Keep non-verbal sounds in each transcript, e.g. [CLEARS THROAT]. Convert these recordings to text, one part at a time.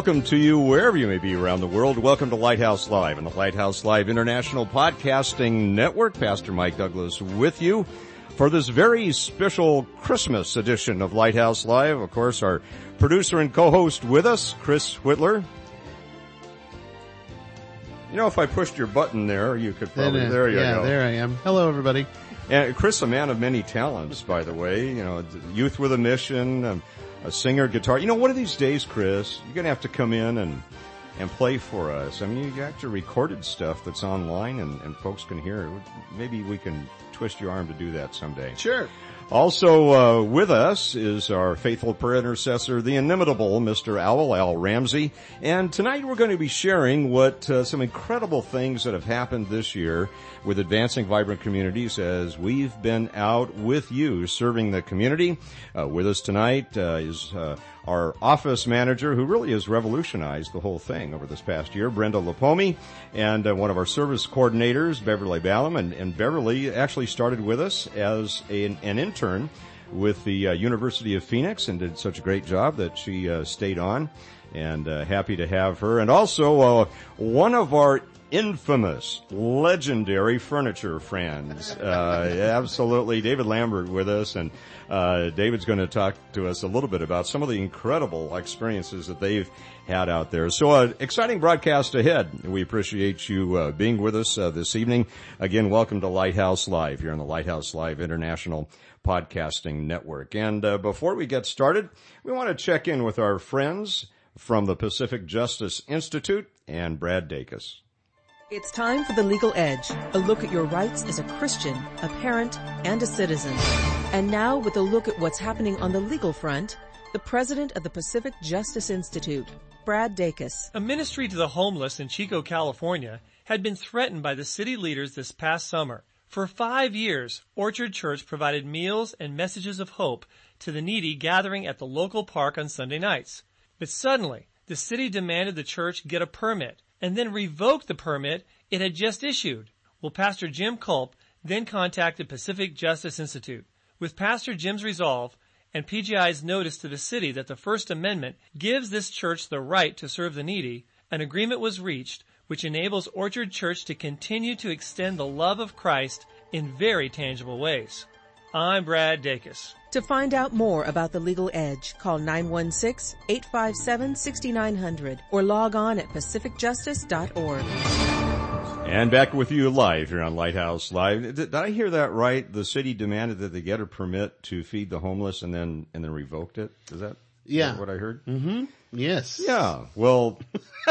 Welcome to you wherever you may be around the world. Welcome to Lighthouse Live and the Lighthouse Live International Podcasting Network. Pastor Mike Douglass with you for this very special Christmas edition of Lighthouse Live. Of course, our producer and co-host with us, Chris Whitler. You know, if I pushed your button there, you could probably, there you yeah, go. there I am. Hello, everybody. And Chris, a man of many talents, by the way, you know, youth with a mission, um, a singer, guitar. You know, one of these days, Chris, you're going to have to come in and, and play for us. I mean, you got your recorded stuff that's online and, and folks can hear. Maybe we can twist your arm to do that someday. Sure. Also uh, with us is our faithful prayer intercessor, the inimitable Mr. Owl Al Ramsey. And tonight we're going to be sharing what uh, some incredible things that have happened this year with Advancing Vibrant Communities as we've been out with you serving the community. Uh, with us tonight uh, is uh, our office manager who really has revolutionized the whole thing over this past year, Brenda Lipomi, and uh, one of our service coordinators, Beverly Ballam. And, and Beverly actually started with us as a, an intern with the uh, University of Phoenix and did such a great job that she uh, stayed on. And uh, happy to have her. And also uh, one of our infamous, legendary furniture friends. Uh, absolutely, David Lambert with us, and uh, David's going to talk to us a little bit about some of the incredible experiences that they've had out there. So, uh, exciting broadcast ahead. We appreciate you uh, being with us uh, this evening. Again, welcome to Lighthouse Live here on the Lighthouse Live International Podcasting Network. And uh, before we get started, we want to check in with our friends from the Pacific Justice Institute and Brad Dacus. It's time for The Legal Edge, a look at your rights as a Christian, a parent, and a citizen. And now with a look at what's happening on the legal front, the president of the Pacific Justice Institute, Brad Dacus. A ministry to the homeless in Chico, California had been threatened by the city leaders this past summer. For five years, Orchard Church provided meals and messages of hope to the needy gathering at the local park on Sunday nights. But suddenly, the city demanded the church get a permit and then revoked the permit it had just issued. Well, Pastor Jim Culp then contacted Pacific Justice Institute. With Pastor Jim's resolve and PJI's notice to the city that the First Amendment gives this church the right to serve the needy, an agreement was reached which enables Orchard Church to continue to extend the love of Christ in very tangible ways. I'm Brad Dacus. To find out more about The Legal Edge, call 916-857-6900 or log on at pacificjustice.org. And back with you live here on Lighthouse Live. Did, did I hear that right? The city demanded that they get a permit to feed the homeless and then, and then revoked it? Is that Yeah. what I heard? Mm-hmm. Yes. Yeah. Well,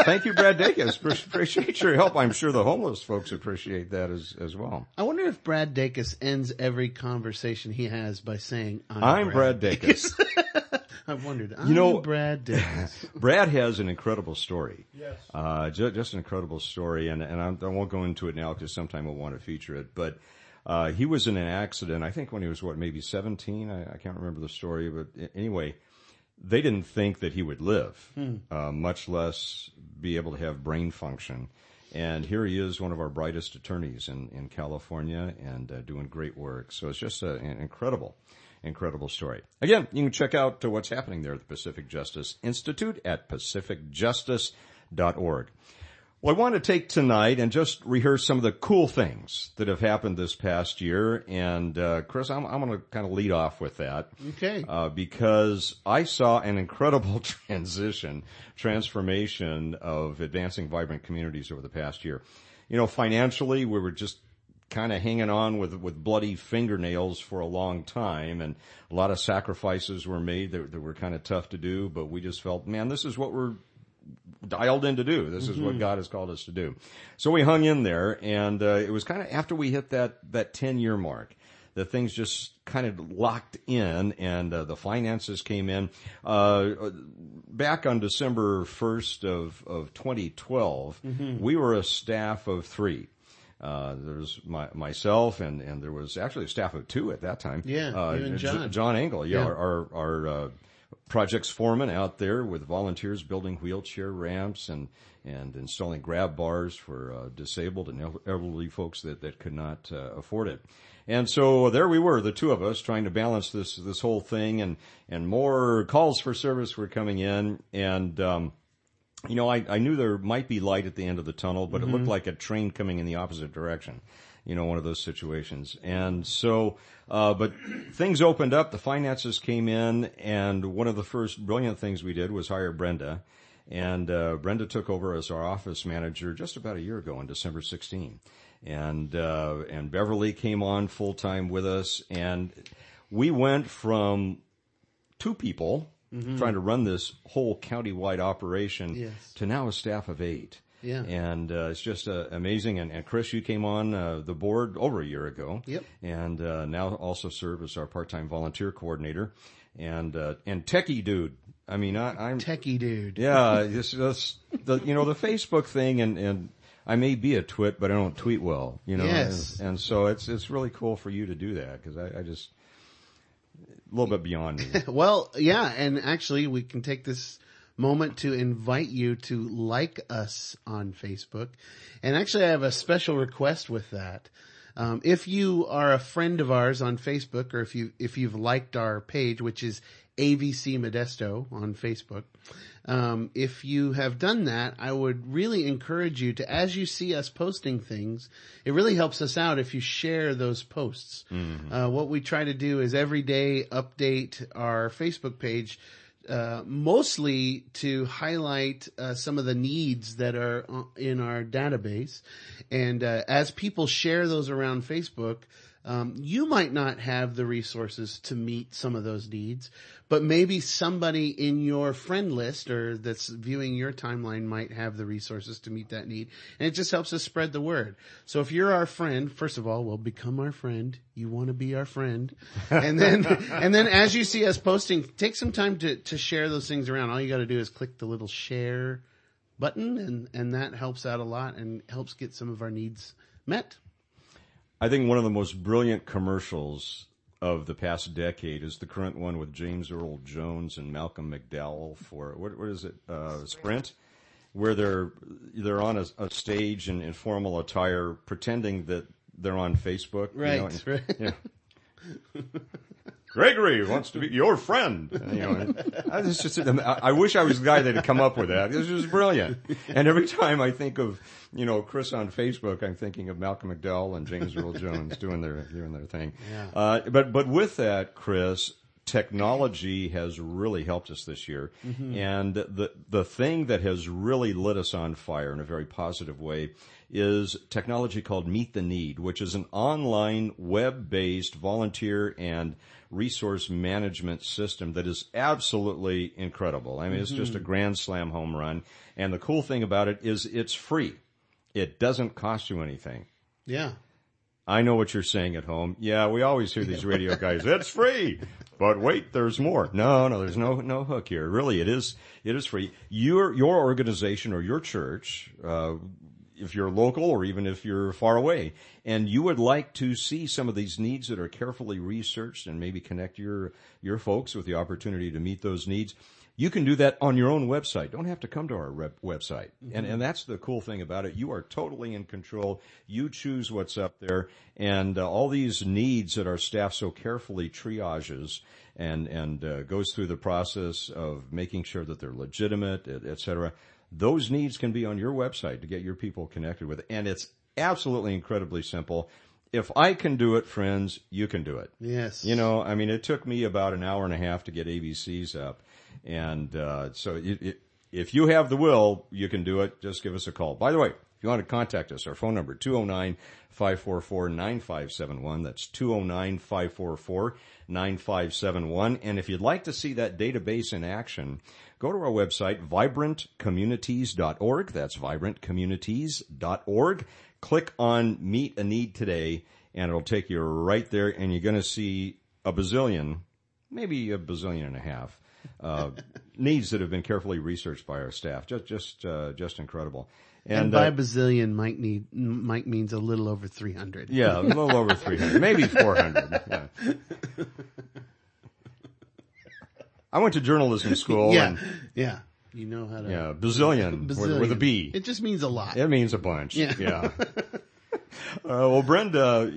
thank you, Brad Dacus. Appreciate your help. I'm sure the homeless folks appreciate that as, as well. I wonder if Brad Dacus ends every conversation he has by saying, I'm, I'm Brad Dacus. [LAUGHS] I've wondered. I'm You know- Brad Dacus. [LAUGHS] Brad has an incredible story. Yes. Uh, just, just an incredible story, and and I, I won't go into it now because sometime we'll want to feature it. But uh, he was in an accident. I think when he was what, maybe seventeen. I, I can't remember the story, but a- anyway, they didn't think that he would live, uh, much less be able to have brain function. And here he is, one of our brightest attorneys in, in California and uh, doing great work. So it's just a, an incredible, incredible story. Again, you can check out uh, what's happening there at the Pacific Justice Institute at pacificjustice.org. Well, I want to take tonight and just rehearse some of the cool things that have happened this past year. And, uh, Chris, I'm, I'm going to kind of lead off with that. Okay. Uh, because I saw an incredible [LAUGHS] transition, transformation of advancing vibrant communities over the past year. You know, financially, we were just kind of hanging on with with bloody fingernails for a long time, and a lot of sacrifices were made that, that were kind of tough to do. But we just felt, man, this is what we're dialed in to do. This is what God has called us to do. So we hung in there, and uh, it was kind of after we hit that that ten year mark the things just kind of locked in, and uh, the finances came in. Uh, back on December first of of 2012, we were a staff of three. Uh, there was my, myself and, and there was actually a staff of two at that time. Yeah, uh, you and J- John. John Engel, yeah, Yeah. our, our, our uh, projects foreman out there with volunteers building wheelchair ramps and, and installing grab bars for uh, disabled and elderly folks that, that could not uh, afford it. And so there we were, the two of us, trying to balance this this whole thing, and and more calls for service were coming in, and um, you know, I, I knew there might be light at the end of the tunnel, but it looked like a train coming in the opposite direction. You know, one of those situations. And so, uh, but things opened up, the finances came in, and one of the first brilliant things we did was hire Brenda. And, uh, Brenda took over as our office manager just about a year ago on December 16. And, uh, and Beverly came on full time with us, and we went from two people trying to run this whole county-wide operation Yes. to now a staff of eight. Yeah. And uh, it's just uh, amazing. And, and Chris, you came on uh, the board over a year ago. Yep. And uh, now also serve as our part-time volunteer coordinator. And uh, and techie dude. I mean, I, I'm Techie dude. yeah. This, this the you know the Facebook thing and and. I may be a twit, but I don't tweet well, you know. Yes. And, and so it's it's really cool for you to do that because I, I just a little bit beyond me. [LAUGHS] Well, yeah, and actually we can take this moment to invite you to like us on Facebook. And actually I have a special request with that. Um, if you are a friend of ours on Facebook or if you, if you've liked our page, which is AVC Modesto on Facebook, um, if you have done that, I would really encourage you to, as you see us posting things, it really helps us out if you share those posts. Uh, what we try to do is every day update our Facebook page uh, mostly to highlight uh, some of the needs that are uh, in our database. And uh, as people share those around Facebook, um, you might not have the resources to meet some of those needs, but maybe somebody in your friend list or that's viewing your timeline might have the resources to meet that need. And it just helps us spread the word. So if you're our friend, first of all, well, become our friend. You want to be our friend. And then, [LAUGHS] and then as you see us posting, take some time to, to share those things around. All you got to do is click the little share button and, and that helps out a lot and helps get some of our needs met. I think one of the most brilliant commercials of the past decade is the current one with James Earl Jones and Malcolm McDowell for what, what is it? Uh, Sprint, where they're they're on a, a stage in informal attire, pretending that they're on Facebook. you know, and- right. yeah. [LAUGHS] Gregory wants to be your friend. You know, I, just, I wish I was the guy that had come up with that. This was brilliant. And every time I think of, you know, Chris on Facebook, I'm thinking of Malcolm McDowell and James Earl Jones doing their doing their thing. Yeah. Uh, but but with that, Chris, technology has really helped us this year, and the the thing that has really lit us on fire in a very positive way is technology called Meet the Need, which is an online web-based volunteer and resource management system that is absolutely incredible. I mean, it's just a grand slam home run. And the cool thing about it is it's free. It doesn't cost you anything. Yeah. I know what you're saying at home. Yeah, we always hear these radio guys. It's free, but wait, there's more. No, no, there's no no hook here. Really, it is it is free. Your your organization or your church, uh, if you're local or even if you're far away, and you would like to see some of these needs that are carefully researched and maybe connect your your folks with the opportunity to meet those needs. You can do that on your own website. Don't have to come to our rep- website. And, and that's the cool thing about it. You are totally in control. You choose what's up there and uh, all these needs that our staff so carefully triages and, and uh, goes through the process of making sure that they're legitimate, et, et cetera. Those needs can be on your website to get your people connected with. And it's absolutely incredibly simple. If I can do it, friends, you can do it. Yes. You know, I mean, it took me about an hour and a half to get AVC's up. And, uh, so it, it, if you have the will, you can do it. Just give us a call. By the way, if you want to contact us, our phone number, 209-544-9571. That's 209-544-9571. And if you'd like to see that database in action, go to our website, vibrantcommunities.org. That's vibrantcommunities.org. Click on Meet a Need Today, and it'll take you right there, and you're going to see a bazillion, maybe a bazillion and a half, uh, [LAUGHS] needs that have been carefully researched by our staff. Just, just, uh, just incredible. And, And, by uh, bazillion, Mike need Mike means a little over three hundred. yeah, a little over 300, maybe 400. [LAUGHS] Yeah. I went to journalism school yeah, and yeah. You know how to yeah, bazillion, With, with a bazillion. B. It just means a lot. It means a bunch. Yeah. Yeah. [LAUGHS] uh, well, Brenda,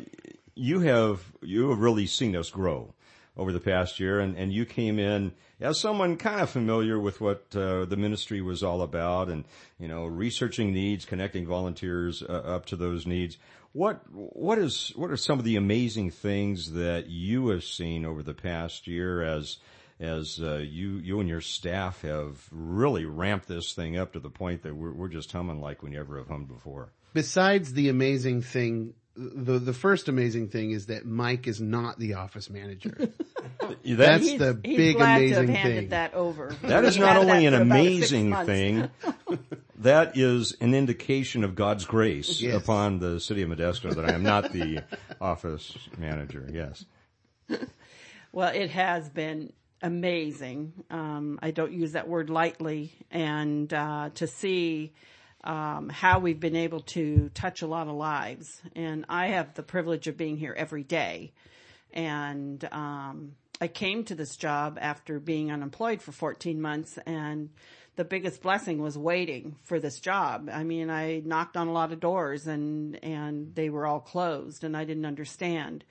you have you have really seen us grow over the past year, and, and you came in as someone kind of familiar with what uh, the ministry was all about, and you know, researching needs, connecting volunteers uh, up to those needs. What what is what are some of the amazing things that you have seen over the past year as as uh, you you and your staff have really ramped this thing up to the point that we're, we're just humming like we never have hummed before. Besides the amazing thing, the the first amazing thing is that Mike is not the office manager. [LAUGHS] That's He's- the he's big glad amazing to have handed thing. that over. [LAUGHS] That is not only an for about six amazing thing, [LAUGHS] that is an indication of God's grace Yes. upon the city of Modesto that I am not the office manager. Yes. Well, it has been amazing. Um, I don't use that word lightly, and uh, to see um, how we've been able to touch a lot of lives. And I have the privilege of being here every day. And um, I came to this job after being unemployed for 14 months, and the biggest blessing was waiting for this job. I mean, I knocked on a lot of doors, and and they were all closed, and I didn't understand.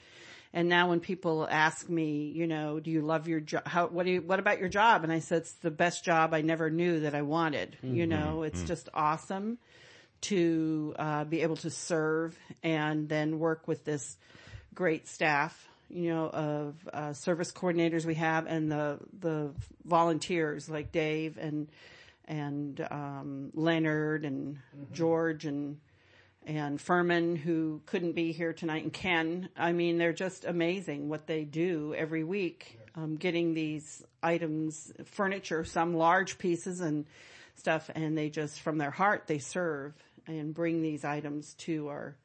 And now when people ask me, you know, do you love your job? How, what do you, what about your job? And I said, it's the best job I never knew that I wanted. You know, it's just awesome to, uh, be able to serve and then work with this great staff, you know, of, uh, service coordinators we have and the, the volunteers like Dave and, and, um, Leonard and George and, and Furman, who couldn't be here tonight, and Ken. I mean, they're just amazing what they do every week, um, getting these items, furniture, some large pieces and stuff, and they just, from their heart, they serve and bring these items to our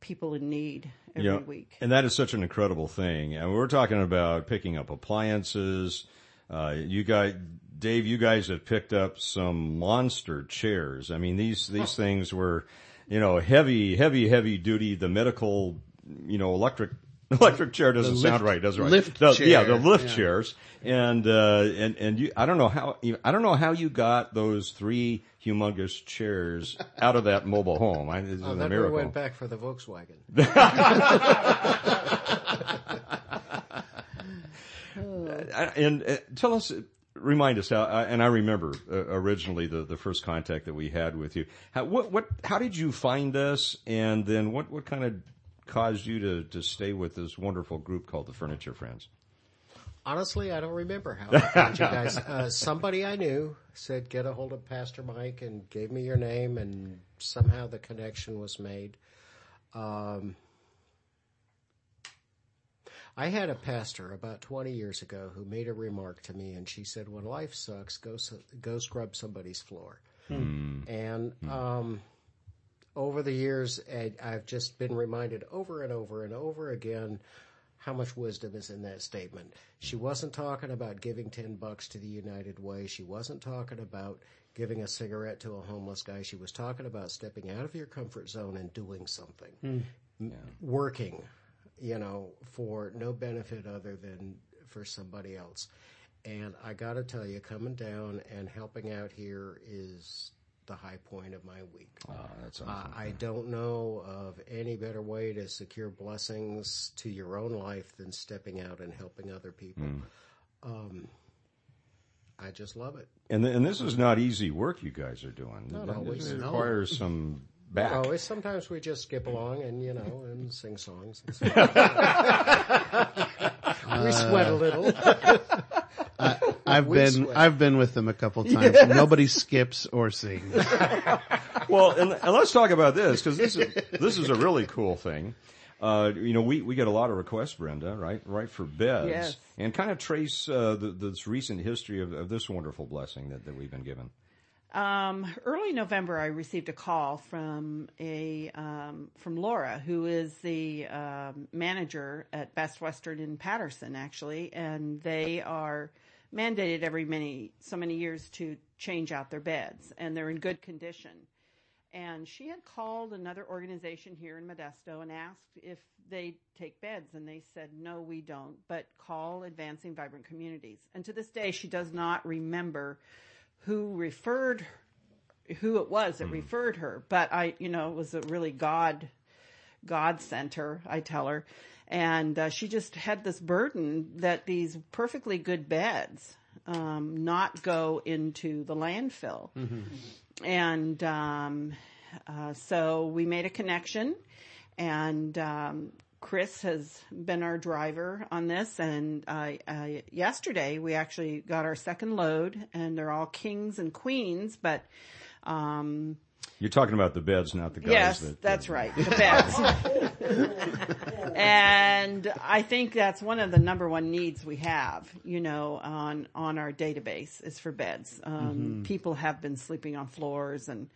people in need every Yeah. week. And that is such an incredible thing. And we're talking about picking up appliances. Uh, you guys, Dave, you guys have picked up some monster chairs. I mean, these, these things were, you know, heavy, heavy, heavy duty, the medical, you know, electric, [LAUGHS] electric chair doesn't The sound right, does it? Right? lift The- Yeah, the lift yeah. chairs. And, uh, and, and you, I don't know how, I don't know how you got those three humongous chairs out of that mobile home. I, it's Oh, a miracle. went back for the Volkswagen. Uh, [LAUGHS] [LAUGHS] and uh, tell us, remind us how. Uh, and I remember uh, originally the, the first contact that we had with you. How, what what how did you find us? And then what what kind of caused you to to stay with this wonderful group called the Furniture Friends? Honestly, I don't remember how [LAUGHS] I found you guys. Uh, somebody I knew said, get a hold of Pastor Mike and gave me your name and somehow the connection was made. Um, I had a pastor about 20 years ago who made a remark to me and she said, when life sucks, go, go scrub somebody's floor. Hmm. And, hmm. um, over the years, I've just been reminded over and over and over again how much wisdom is in that statement. She wasn't talking about giving 10 bucks to the United Way. She wasn't talking about giving a cigarette to a homeless guy. She was talking about stepping out of your comfort zone and doing something. Hmm. M- Working, you know, for no benefit other than for somebody else. And I gotta tell you, coming down and helping out here is the high point of my week. that's Uh, I don't know of any better way to secure blessings to your own life than stepping out and helping other people. Um, I just love it. And and this is not easy work you guys are doing. Not This always. It No. requires some back. Oh, it's sometimes we just skip along and you know and sing songs. And stuff. [LAUGHS] we sweat a little. I've We been sweat. I've been with them a couple times. Nobody skips or sings. [LAUGHS] well, and, and let's talk about this because this is this is a really cool thing. Uh, you know, we, we get a lot of requests, Brenda, right? Right for beds, Yes. and kind of trace uh, the, this recent history of, of this wonderful blessing that, that we've been given. Um, early November, I received a call from a um, from Laura, who is the um, manager at Best Western in Patterson, actually, and they are mandated every many so many years to change out their beds, and they're in good condition. And she had called another organization here in Modesto and asked if they take beds, and they said no, we don't, but call Advancing Vibrant Communities. And to this day, she does not remember who referred who it was that referred her. But i you know it was a really god god sent her, i tell her. And uh, she just had this burden that these perfectly good beds um, not go into the landfill, and um, uh, so we made a connection, and um, Chris has been our driver on this. And uh, uh, yesterday we actually got our second load, and they're all kings and queens, but. Um, You're talking about the beds, not the guys. yes, that, that's right. The beds. [LAUGHS] and I think that's one of the number one needs we have, you know, on on our database is for beds. Um, People have been sleeping on floors, and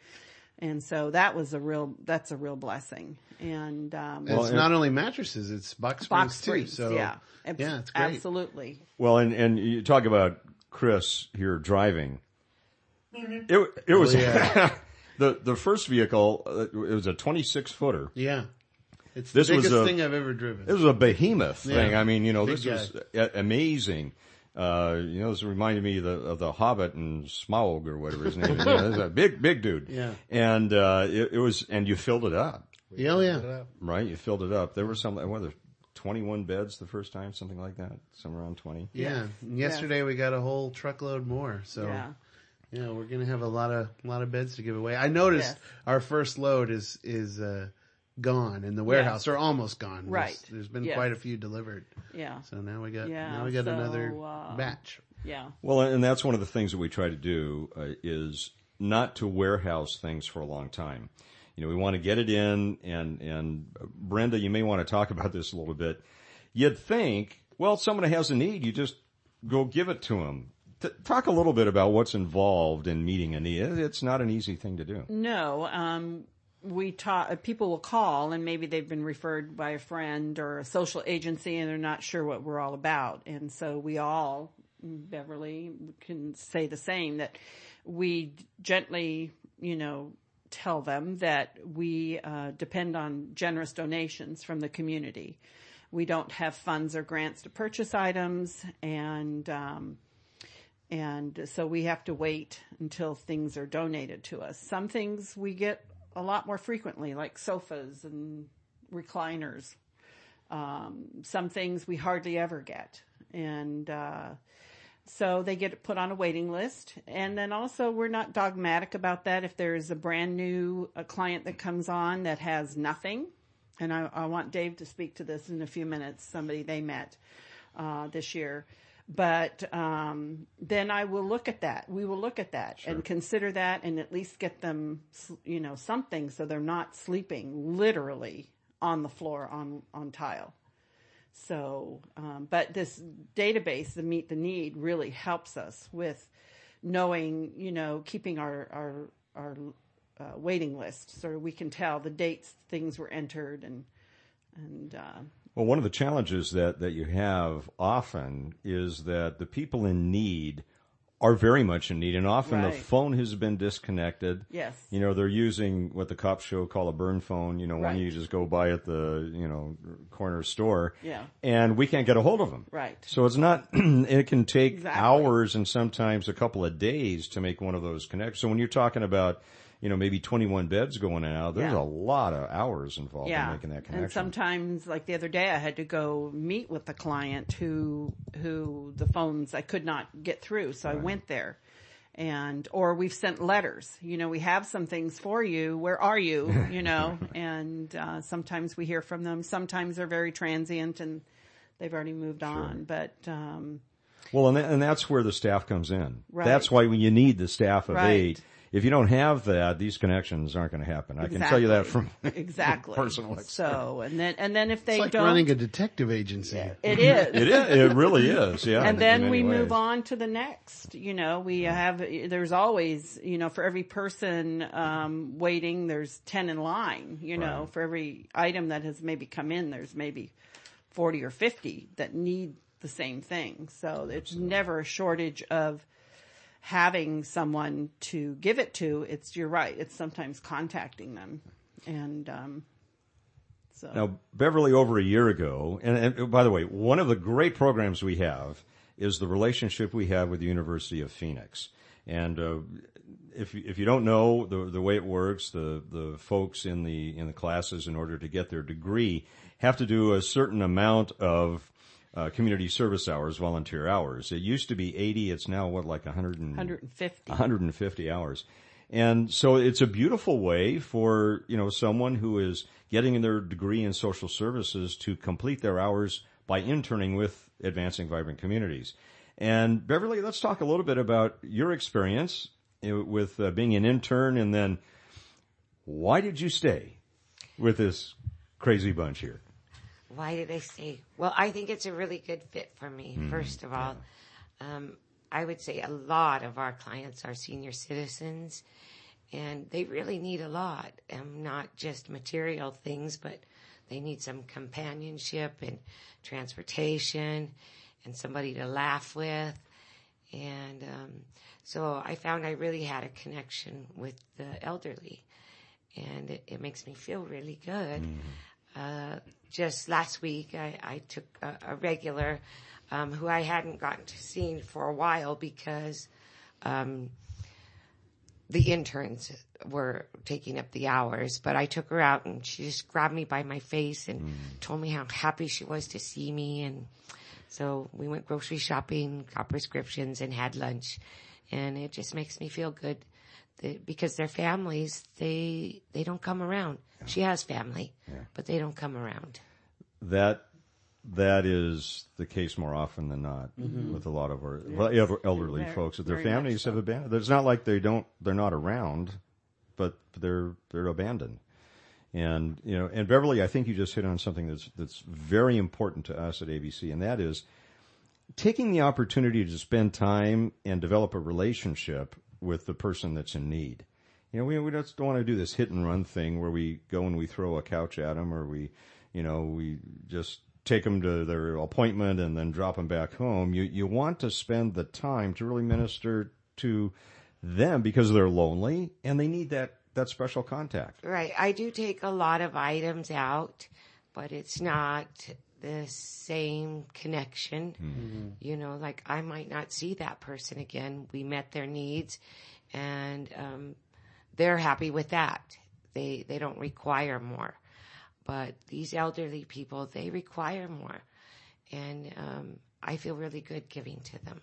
and so that was a real that's a real blessing. And um, And it's not only mattresses; it's box springs box too. So yeah, Abs- yeah, it's great. absolutely. Well, and and you talk about Chris here driving. It it was Oh, yeah. [LAUGHS] the the first vehicle. Uh, it was a 26 footer. Yeah, it's This the was biggest a- thing I've ever driven. It was a behemoth thing. I mean, you know, Big this was amazing. Uh, you know, this reminded me of the, of the Hobbit and Smaug or whatever his name is. You know, is a [LAUGHS] big, big dude. Yeah. And, uh, it, it was, and you filled it up, yeah, oh, yeah. right? You filled it up. There were some, what, there 21 beds the first time, something like that, somewhere around 20. Yeah. And yesterday we got a whole truckload more. So Yeah. yeah, we're gonna have a lot of a lot of beds to give away. I noticed Yes. our first load is is uh, gone in the warehouse or almost gone. There's- Right. there's been Yes. quite a few delivered. Yeah, So now we got Yeah, now we got so, another uh, batch. yeah, Well, and that's one of the things that we try to do uh, is not to warehouse things for a long time. You know, we want to get it in, and and uh, Brenda, you may want to talk about this a little bit. You'd think, well, someone has a need, you just go give it to them. T- talk a little bit about what's involved in meeting a need. It's not an easy thing to do. No, um, we taught, uh, people will call and maybe they've been referred by a friend or a social agency and they're not sure what we're all about. And so we all, Beverly, can say the same that we gently, you know, tell them that we uh, depend on generous donations from the community. We don't have funds or grants to purchase items and, um, and so we have to wait until things are donated to us. Some things we get a lot more frequently, like sofas and recliners. Um, some things we hardly ever get. And, uh, so they get put on a waiting list. And then also we're not dogmatic about that. If there's a brand new a client that comes on that has nothing, and I, I want Dave to speak to this in a few minutes, somebody they met, uh, this year. But, um, then I will look at that. We will look at that and consider that and at least get them, you know, something so they're not sleeping literally on the floor on, on tile. So, um, but this database, the Meet the Need, really helps us with knowing, you know, keeping our our our uh, waiting list, so we can tell the dates things were entered and and uh, Well, one of the challenges that, that you have often is that the people in need are very much in need, and often the phone has been disconnected. Yes. You know, they're using what the cops show call a burn phone, you know, one Right. you just go buy at the, you know, corner store. Yeah. And we can't get a hold of them. Right. So it's not, [CLEARS THROAT] it can take Exactly. hours and sometimes a couple of days to make one of those connects. So when you're talking about, you know, maybe 21 beds going in out, there's Yeah. a lot of hours involved in making that connection. and sometimes, like the other day, I had to go meet with the client who who the phones I could not get through, so I went there. And or we've sent letters. You know, we have some things for you. Where are you? [LAUGHS] You know, and uh, sometimes we hear from them. Sometimes they're very transient and they've already moved on. But um, Well, and, that, and that's where the staff comes in. Right. That's why when you need the staff of Right. eight, if you don't have that, these connections aren't going to happen. I can tell you that from [LAUGHS] exactly personal experience. So and then and then if they It's like don't, running a detective agency. it is. it is. It really is. Yeah. and then many we move on to the next you know we have there's always you know for every person um waiting there's 10 in line you know Right. for every item that has maybe come in there's maybe 40 or 50 that need the same thing so it's never a shortage of having someone to give it to it's you're right it's sometimes contacting them and um so Now, Beverly, over a year ago, and, and by the way, one of the great programs we have is the relationship we have with the University of Phoenix. And uh, if if you don't know the the way it works, the the folks in the in the classes, in order to get their degree, have to do a certain amount of uh, community service hours, volunteer hours. It used to be 80. It's now what, like 100 and, 150. 150 hours. And so it's a beautiful way for, you know, someone who is getting their degree in social services to complete their hours by interning with Advancing Vibrant Communities. And Beverly, let's talk a little bit about your experience with uh, being an intern and then why did you stay with this crazy bunch here? Why did I stay? Well, I think it's a really good fit for me, mm, first of all. Um, I would say a lot of our clients are senior citizens and they really need a lot, um, not just material things, but they need some companionship and transportation and somebody to laugh with. And um, so I found I really had a connection with the elderly, and it, it makes me feel really good. Mm. Uh, just last week, I, I took a, a regular um, who I hadn't gotten to see for a while because um, the interns were taking up the hours, but I took her out and she just grabbed me by my face and mm. told me how happy she was to see me. And so we went grocery shopping, got prescriptions and had lunch. And it just makes me feel good that, because their families, they, they don't come around. Yeah. She has family, yeah. but they don't come around. That that is the case more often than not mm-hmm. with a lot of our yes. elderly very, folks that their families so. have abandoned. It's not like they don't, they're not around, but they're, they're abandoned. And, you know, and Beverly, I think you just hit on something that's, that's very important to us at AVC, and that is taking the opportunity to spend time and develop a relationship with the person that's in need. You know, we, we just don't want to do this hit and run thing where we go and we throw a couch at them or we, you know, we just take them to their appointment and then drop them back home. You you want to spend the time to really minister to them because they're lonely and they need that that special contact. Right. I do take a lot of items out, but it's not the same connection. Mm-hmm. You know, like I might not see that person again. We met their needs and um, they're happy with that. They they don't require more. But these elderly people, they require more. And um, I feel really good giving to them.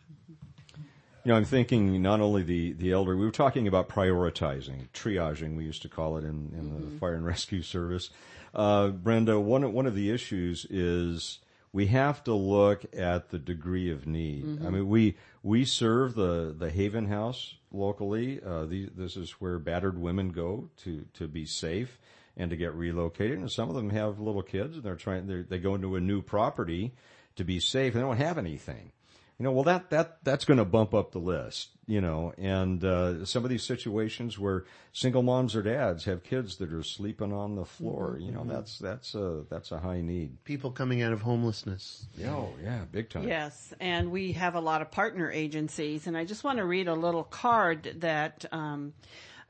You know, I'm thinking not only the, the elder, we were talking about prioritizing, triaging, we used to call it in, in mm-hmm. the fire and rescue service. Uh, Brenda, one, one of the issues is we have to look at the degree of need. Mm-hmm. I mean, we, we serve the, the Haven House locally. Uh, the, this is where battered women go to, to be safe and to get relocated. And some of them have little kids and they're trying, they're, they go into a new property to be safe and they don't have anything. You know, well that, that, that's going to bump up the list, you know, and, uh, some of these situations where single moms or dads have kids that are sleeping on the floor, mm-hmm. you know, that's, that's a, that's a high need. People coming out of homelessness. Oh, yeah, big time. Yes. And we have a lot of partner agencies and I just want to read a little card that, um,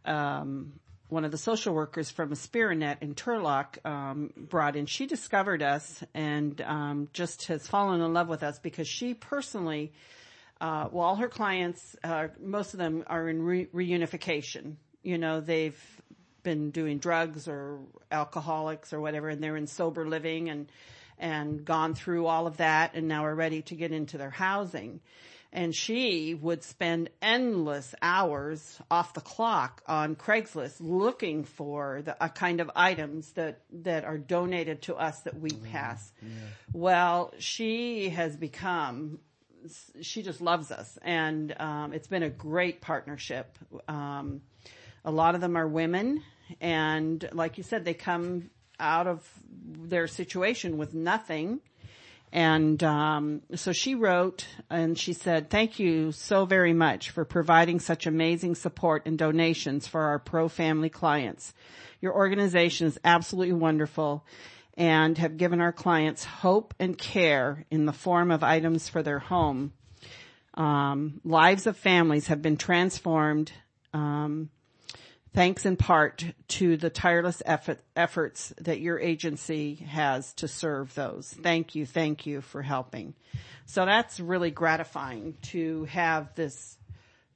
um, one of the social workers from Aspiranet in Turlock um, brought in. She discovered us and um, just has fallen in love with us because she personally, uh, well, all her clients, uh, most of them are in re- reunification. You know, they've been doing drugs or alcoholics or whatever, and they're in sober living and and gone through all of that, and now are ready to get into their housing and she would spend endless hours off the clock on Craigslist looking for the uh, kind of items that that are donated to us that we mm-hmm. pass. Yeah. Well, she has become she just loves us, and um, it's been a great partnership. Um, a lot of them are women, and like you said, they come out of their situation with nothing and um, so she wrote and she said, Thank you so very much for providing such amazing support and donations for our pro family clients. Your organization is absolutely wonderful and have given our clients hope and care in the form of items for their home. Um, lives of families have been transformed um, thanks in part to the tireless effort, efforts that your agency has to serve those. Thank you, thank you for helping. So that's really gratifying to have this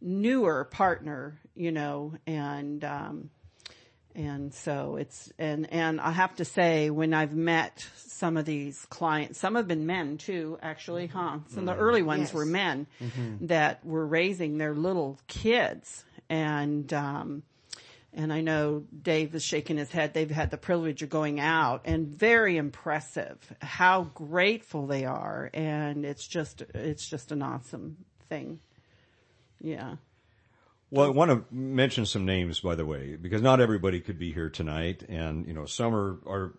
newer partner, you know, and um, And so it's, and, and I have to say when I've met some of these clients, some have been men too, actually, huh? Some of the early ones Yes. were men that were raising their little kids and, um, and I know Dave is shaking his head. They've had the privilege of going out and very impressive how grateful they are. And it's just, it's just an awesome thing. Yeah. Well, I want to mention some names, by the way, because not everybody could be here tonight, and you know, some are, are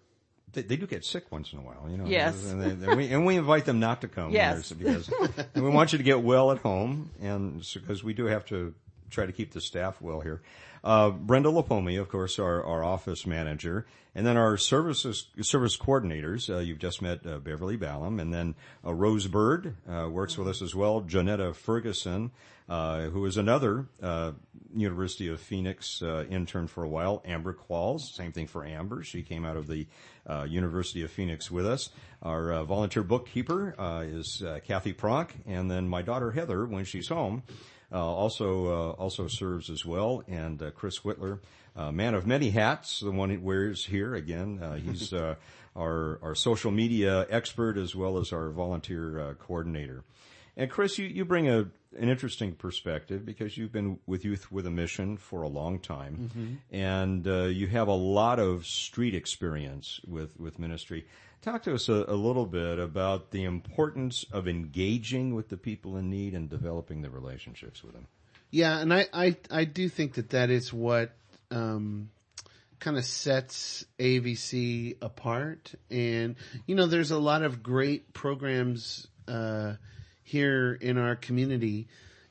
they, they do get sick once in a while, you know. Yes. and, they, and we, and we invite them not to come. Yes. because and we want you to get well at home, and because we do have to try to keep the staff well here. Uh, Brenda Lipomi, of course, our, our office manager, and then our services service coordinators. Uh, you've just met uh, Beverly Ballam, and then uh, Rose Bird uh, works with us as well. Janetta Ferguson, uh, who is another uh, University of Phoenix uh, intern for a while. Amber Qualls, same thing for Amber. She came out of the uh, University of Phoenix with us. Our volunteer bookkeeper uh, is Kathy Pronk, and then my daughter Heather, when she's home, also uh, also serves as well. And uh, Chris Whitler, uh, man of many hats, the one he wears here again. Uh, he's [LAUGHS] uh, our our social media expert as well as our volunteer uh, coordinator. And Chris, you, you bring a an interesting perspective because you've been with Youth with a Mission for a long time, and uh, you have a lot of street experience with with ministry. Talk to us a, a little bit about the importance of engaging with the people in need and developing the relationships with them. Yeah, and I, I, I do think that that is what um, kind of sets AVC apart. And you know, there's a lot of great programs uh, here in our community.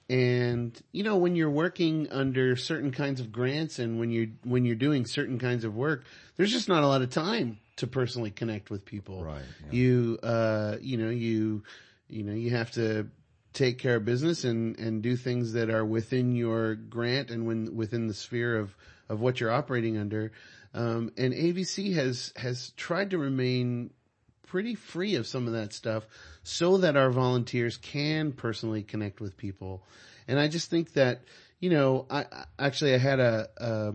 And you know, when you're working under certain kinds of grants and when you're when you're doing certain kinds of work, there's just not a lot of time to personally connect with people. Right, yeah. You uh, you know you you know you have to take care of business and and do things that are within your grant and when within the sphere of of what you're operating under. Um, and AVC has has tried to remain pretty free of some of that stuff so that our volunteers can personally connect with people. And I just think that, you know, I, I actually I had a, a,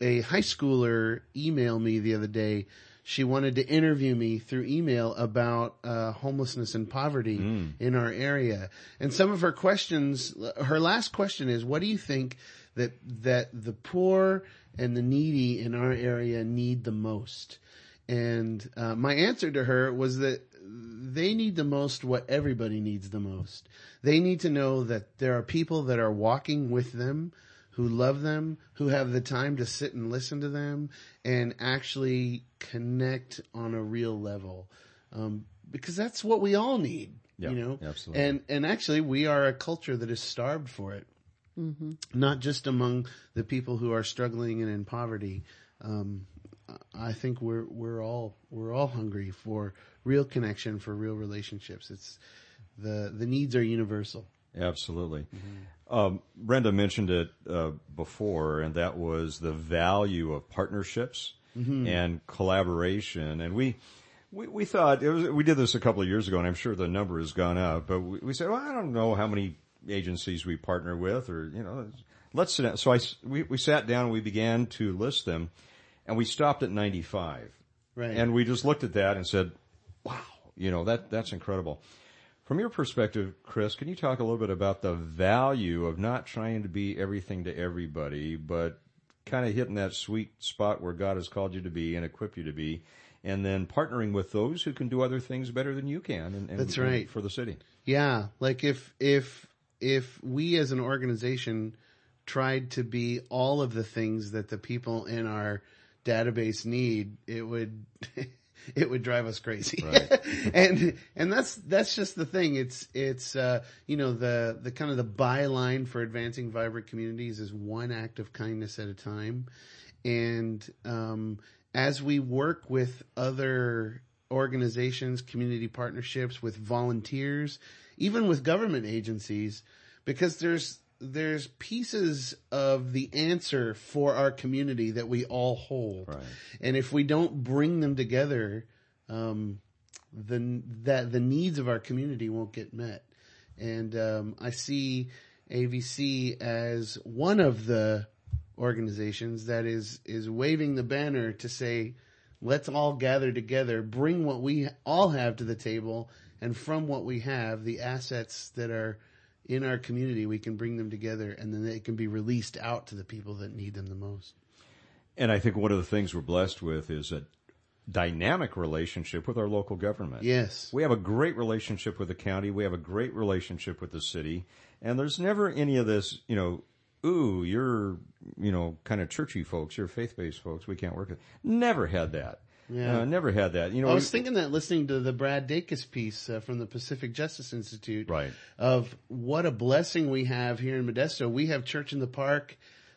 a high schooler email me the other day. She wanted to interview me through email about uh, homelessness and poverty in our area. And some of her questions, her last question is, what do you think that, that the poor and the needy in our area need the most? And uh, my answer to her was that they need the most what everybody needs the most. They need to know that there are people that are walking with them, who love them, who have the time to sit and listen to them, and actually connect on a real level. Um, because that's what we all need, Yeah, you know. absolutely. And and actually, we are a culture that is starved for it not just among the people who are struggling and in poverty. Um, I think we're we're all we're all hungry for real connection, for real relationships. It's the the needs are universal. Absolutely. Um, Brenda mentioned it uh, before, and that was the value of partnerships and collaboration. And we, we, we thought it was, we did this a couple of years ago, and I'm sure the number has gone up. But we, we said, well, I don't know how many agencies we partner with, or you know, let's sit down. So I we we sat down, and we began to list them, and we stopped at 95. Right. And we just looked at that and said, wow, you know, that, that's incredible. From your perspective, Chris, can you talk a little bit about the value of not trying to be everything to everybody, but kind of hitting that sweet spot where God has called you to be and equipped you to be, and then partnering with those who can do other things better than you can and, and That's right. for the city. Yeah, like if if if we as an organization tried to be all of the things that the people in our database need, it would [LAUGHS] it would drive us crazy. Right. [LAUGHS] and and that's that's just the thing. It's it's uh you know the the kind of the byline for advancing vibrant communities is one act of kindness at a time. And um as we work with other organizations, community partnerships, with volunteers, even with government agencies, because there's there's pieces of the answer for our community that we all hold, Right. and if we don't bring them together, um, the that the needs of our community won't get met. And um, I see AVC as one of the organizations that is is waving the banner to say, let's all gather together, bring what we all have to the table, and from what we have, the assets that are in our community, we can bring them together, and then they can be released out to the people that need them the most. And I think one of the things we're blessed with is a dynamic relationship with our local government. Yes. We have a great relationship with the county. We have a great relationship with the city. And there's never any of this, you know, ooh, you're, you know, kind of churchy folks, you're faith-based folks, we can't work with. Never had that. Yeah. Uh, never had that. You know, I was we- thinking that listening to the Brad Dacus piece uh, from the Pacific Justice Institute, Right. Of what a blessing we have here in Modesto. We have church in the park.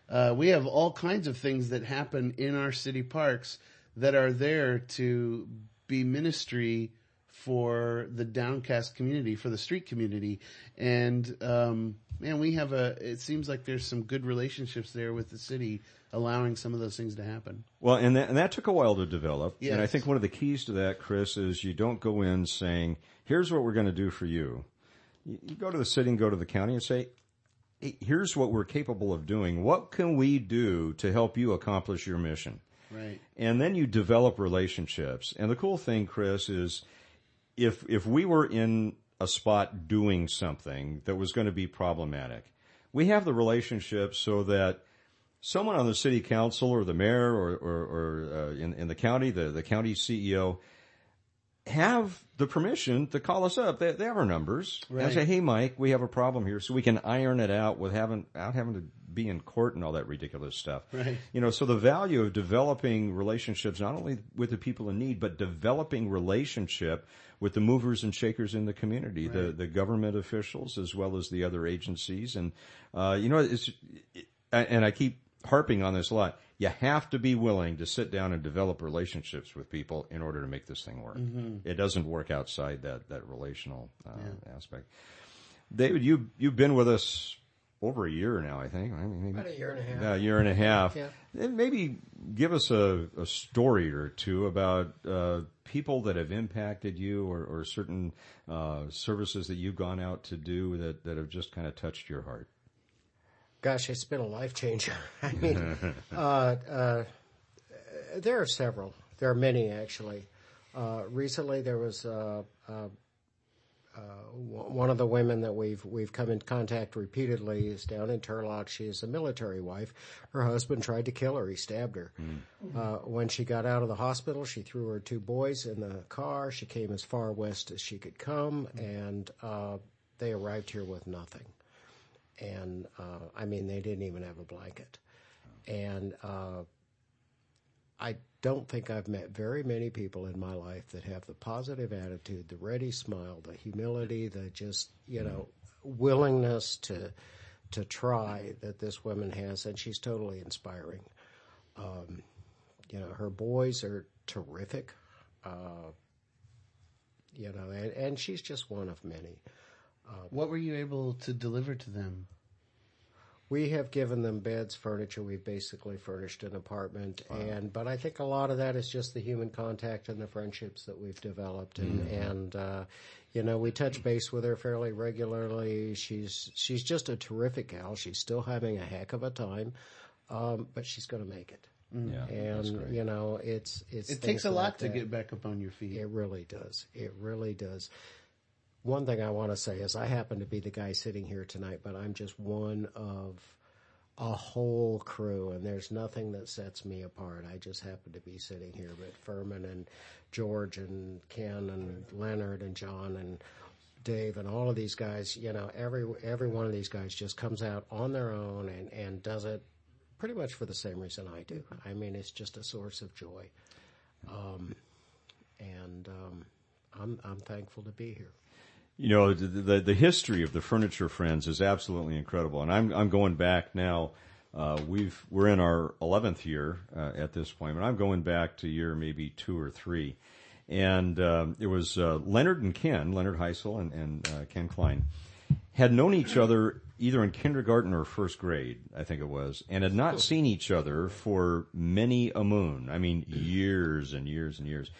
Uh, we have all kinds of things that happen in our city parks that are there to be ministry for the downcast community, for the street community, and um, man, we have a. It seems like there's some good relationships there with the city, allowing some of those things to happen. Well, and that, and that took a while to develop. And I think one of the keys to that, Chris, is you don't go in saying, here's what we're going to do for you. You, you go to the city and go to the county and say, "Hey, here's what we're capable of doing. What can we do to help you accomplish your mission? Right. And then you develop relationships. And the cool thing, Chris, is if, if we were in a spot doing something that was going to be problematic, we have the relationship so that someone on the city council or the mayor or, or, or uh, in, in the county, the, the county CEO, have the permission to call us up. They, they have our numbers and say, "Hey, Mike, we have a problem here," so we can iron it out with having without having to be in court and all that ridiculous stuff. Right. You know, so the value of developing relationships not only with the people in need, but developing relationship with the movers and shakers in the community, the the government officials as well as the other agencies, and uh, you know, it's it, and I keep harping on this a lot. You have to be willing to sit down and develop relationships with people in order to make this thing work. It doesn't work outside that that relational uh, aspect. David, you you've been with us over a year now, I think. I mean, maybe About a year and a half. yeah, a year and a half. Yeah. And maybe give us a, a story or two about uh, people that have impacted you or, or certain uh, services that you've gone out to do that, that have just kind of touched your heart. Gosh, it's been a life changer. [LAUGHS] I mean, [LAUGHS] uh, uh, there are several. There are many actually. Uh, recently, there was uh, uh, w- one of the women that we've we've come in contact repeatedly is down in Turlock. She is a military wife. Her husband tried to kill her. He stabbed her. Uh, when she got out of the hospital, she threw her two boys in the car. She came as far west as she could come, and uh, they arrived here with nothing and uh, I mean they didn't even have a blanket. And uh, I don't think I've met very many people in my life that have the positive attitude, the ready smile, the humility, the just you know willingness to to try that this woman has, and she's totally inspiring. Um, you know, her boys are terrific. Uh, you know, and, and she's just one of many. What were you able to deliver to them? We have given them beds, furniture. We've basically furnished an apartment, and but I think a lot of that is just the human contact and the friendships that we've developed, and and uh, you know we touch base with her fairly regularly. She's she's just a terrific gal. She's still having a heck of a time, um, but she's going to make it. Yeah, that's And you know it's it's It takes a like lot to get back up on your feet. It really does. It really does. One thing I want to say is I happen to be the guy sitting here tonight, but I'm just one of a whole crew, and there's nothing that sets me apart. I just happen to be sitting here, but Furman and George and Ken and Leonard and John and Dave and all of these guys, you know, every every one of these guys just comes out on their own and and does it pretty much for the same reason I do. I mean, it's just a source of joy, um, and um, I'm I'm thankful to be here. You know, the, the, the history of the Furniture Friends is absolutely incredible. And I'm, I'm going back now. Uh, we've, we're in our 11th year, uh, at this point, but I'm going back to year maybe two or three. And, um, it was, uh, Leonard and Ken, Leonard Heisel and, and, uh, Ken Klein had known each other either in kindergarten or first grade, I think it was, and had not seen each other for many a moon. I mean, years and years and years.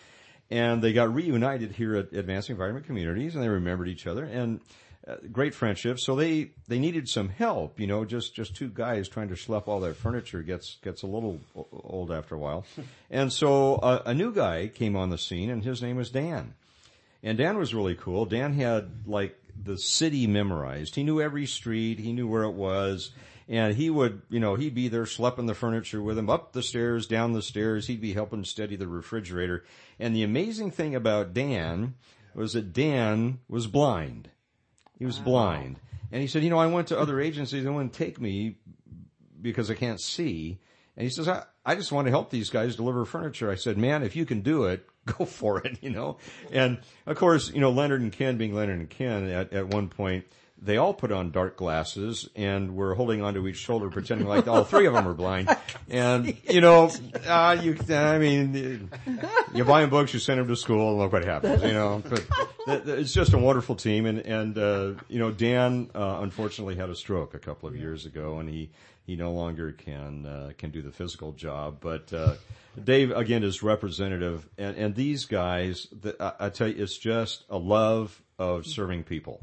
And they got reunited here at Advancing Vibrant Communities, and they remembered each other. And uh, great friendship. So they they needed some help. You know, just just two guys trying to schlep all that furniture gets gets a little old after a while. [LAUGHS] and so uh, a new guy came on the scene, and his name was Dan. And Dan was really cool. Dan had like the city memorized. He knew every street. He knew where it was. And he would, you know, he'd be there schlepping the furniture with him up the stairs, down the stairs. He'd be helping steady the refrigerator. And the amazing thing about Dan was that Dan was blind. He was blind. And he said, you know, I went to other agencies. They wouldn't take me because I can't see. And he says, I, I just want to help these guys deliver furniture. I said, man, if you can do it, [LAUGHS] go for it, you know? And of course, you know, Leonard and Ken being Leonard and Ken at, at one point, they all put on dark glasses and were holding onto each shoulder pretending like all three of them were blind. And, you know, uh, you, I mean, you buy them books, you send them to school and look what happens, you know, but th- th- it's just a wonderful team. And, and, uh, you know, Dan, uh, unfortunately had a stroke a couple of years ago and he, he no longer can, uh, can do the physical job, but, uh, Dave again is representative and, and these guys, the, I, I tell you, it's just a love of serving people.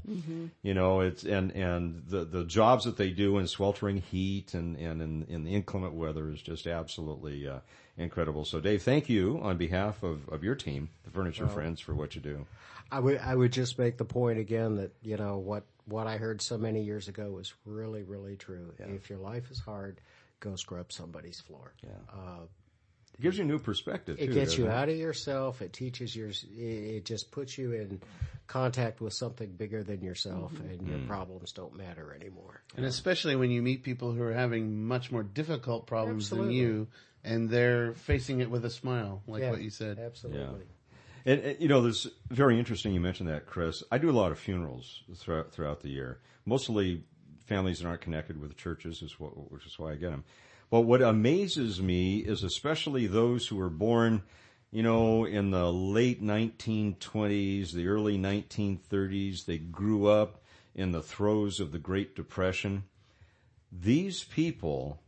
You know, it's, and, and the, the jobs that they do in sweltering heat and, and in, in the inclement weather is just absolutely, uh, incredible. So Dave, thank you on behalf of, of your team, the Furniture Friends, for what you do. I would I would just make the point again that you know what what I heard so many years ago was really really true. If your life is hard, go scrub somebody's floor. Yeah. Uh, It gives you a new perspective. it too, gets you it? out of yourself. It teaches your. It, it just puts you in contact with something bigger than yourself, mm-hmm. and your mm. problems don't matter anymore. And especially when you meet people who are having much more difficult problems Absolutely. than you, and they're facing it with a smile, like Yeah, what you said. Absolutely. And, and, you know, there's very interesting. You mentioned that, Chris. I do a lot of funerals throughout throughout the year. Mostly families that aren't connected with churches, is what, which is why I get them. But what amazes me is especially those who were born, you know, in the late 1920s, the early 1930s. They grew up in the throes of the Great Depression. These people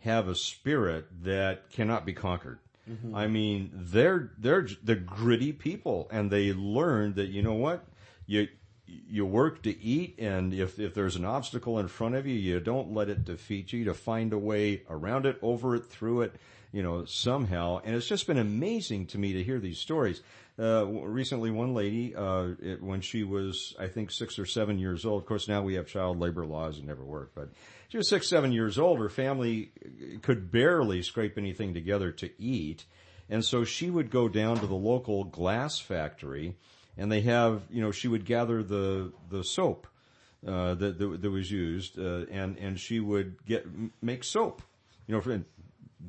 have a spirit that cannot be conquered. Mm-hmm. I mean, they're they're the gritty people, and they learned that you know what you you work to eat, and if if there's an obstacle in front of you, you don't let it defeat you. To find a way around it, over it, through it, you know, somehow. And it's just been amazing to me to hear these stories. Uh, recently, one lady, uh, it, when she was, I think, six or seven years old. Of course, now we have child labor laws and never work, but she was six, seven years old. Her family could barely scrape anything together to eat. And so she would go down to the local glass factory and they have, you know, she would gather the, the soap, uh, that, that, that was used, uh, and, and she would get, make soap, you know, for,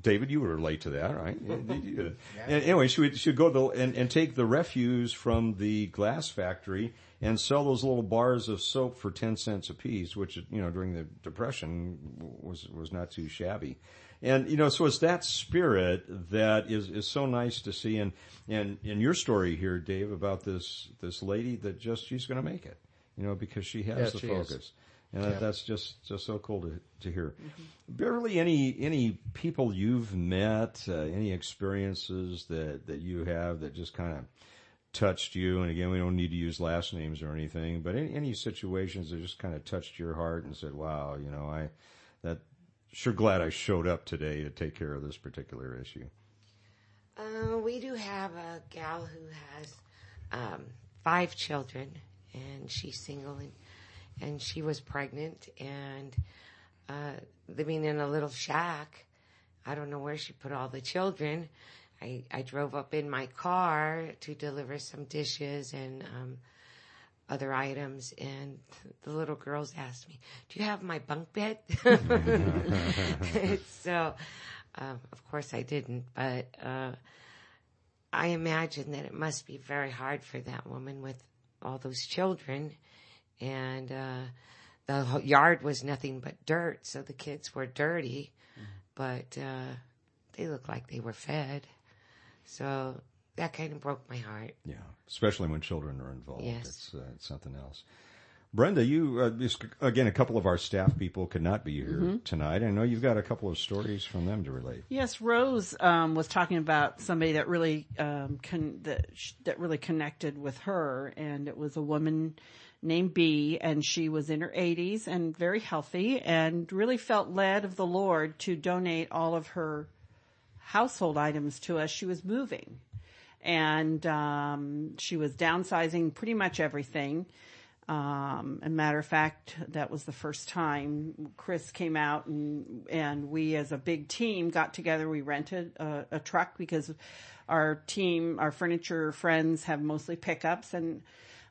David, you were late to that, right? and anyway, she would, she would go to the, and, and take the refuse from the glass factory and sell those little bars of soap for 10 cents a piece, which, you know, during the depression was, was not too shabby. And, you know, so it's that spirit that is, is so nice to see. And, and in your story here, Dave, about this, this lady that just, she's going to make it, you know, because she has Yeah, the she is. focus. And that that's just, just so cool to, to hear. Barely any, any people you've met, uh, any experiences that, that you have that just kind of touched you? And again, we don't need to use last names or anything, but any, any situations that just kind of touched your heart and said, wow, you know, I, that, sure glad I showed up today to take care of this particular issue. Uh, we do have a gal who has um, five children, and she's single, and, and she was pregnant and uh, living in a little shack. I don't know where she put all the children. I, I drove up in my car to deliver some dishes and um, other items, and the little girls asked me, "Do you have my bunk bed?" [LAUGHS] [LAUGHS] so, uh, of course, I didn't, but. Uh, I imagine that it must be very hard for that woman with all those children. And uh, the yard was nothing but dirt, so the kids were dirty, but uh, they looked like they were fed. So that kind of broke my heart. Yeah, especially when children are involved. Yes. It's, uh, it's something else. Brenda, you uh, this, again. A couple of our staff people could not be here tonight. I know you've got a couple of stories from them to relate. Yes, Rose um, was talking about somebody that really um, con- that sh- that really connected with her, and it was a woman named B and she was in her 80s and very healthy and really felt led of the Lord to donate all of her household items to us. She was moving and um, she was downsizing pretty much everything. Um, a matter of fact, that was the first time Chris came out and, and we as a big team got together. We rented a, a truck because our team, our furniture friends have mostly pickups and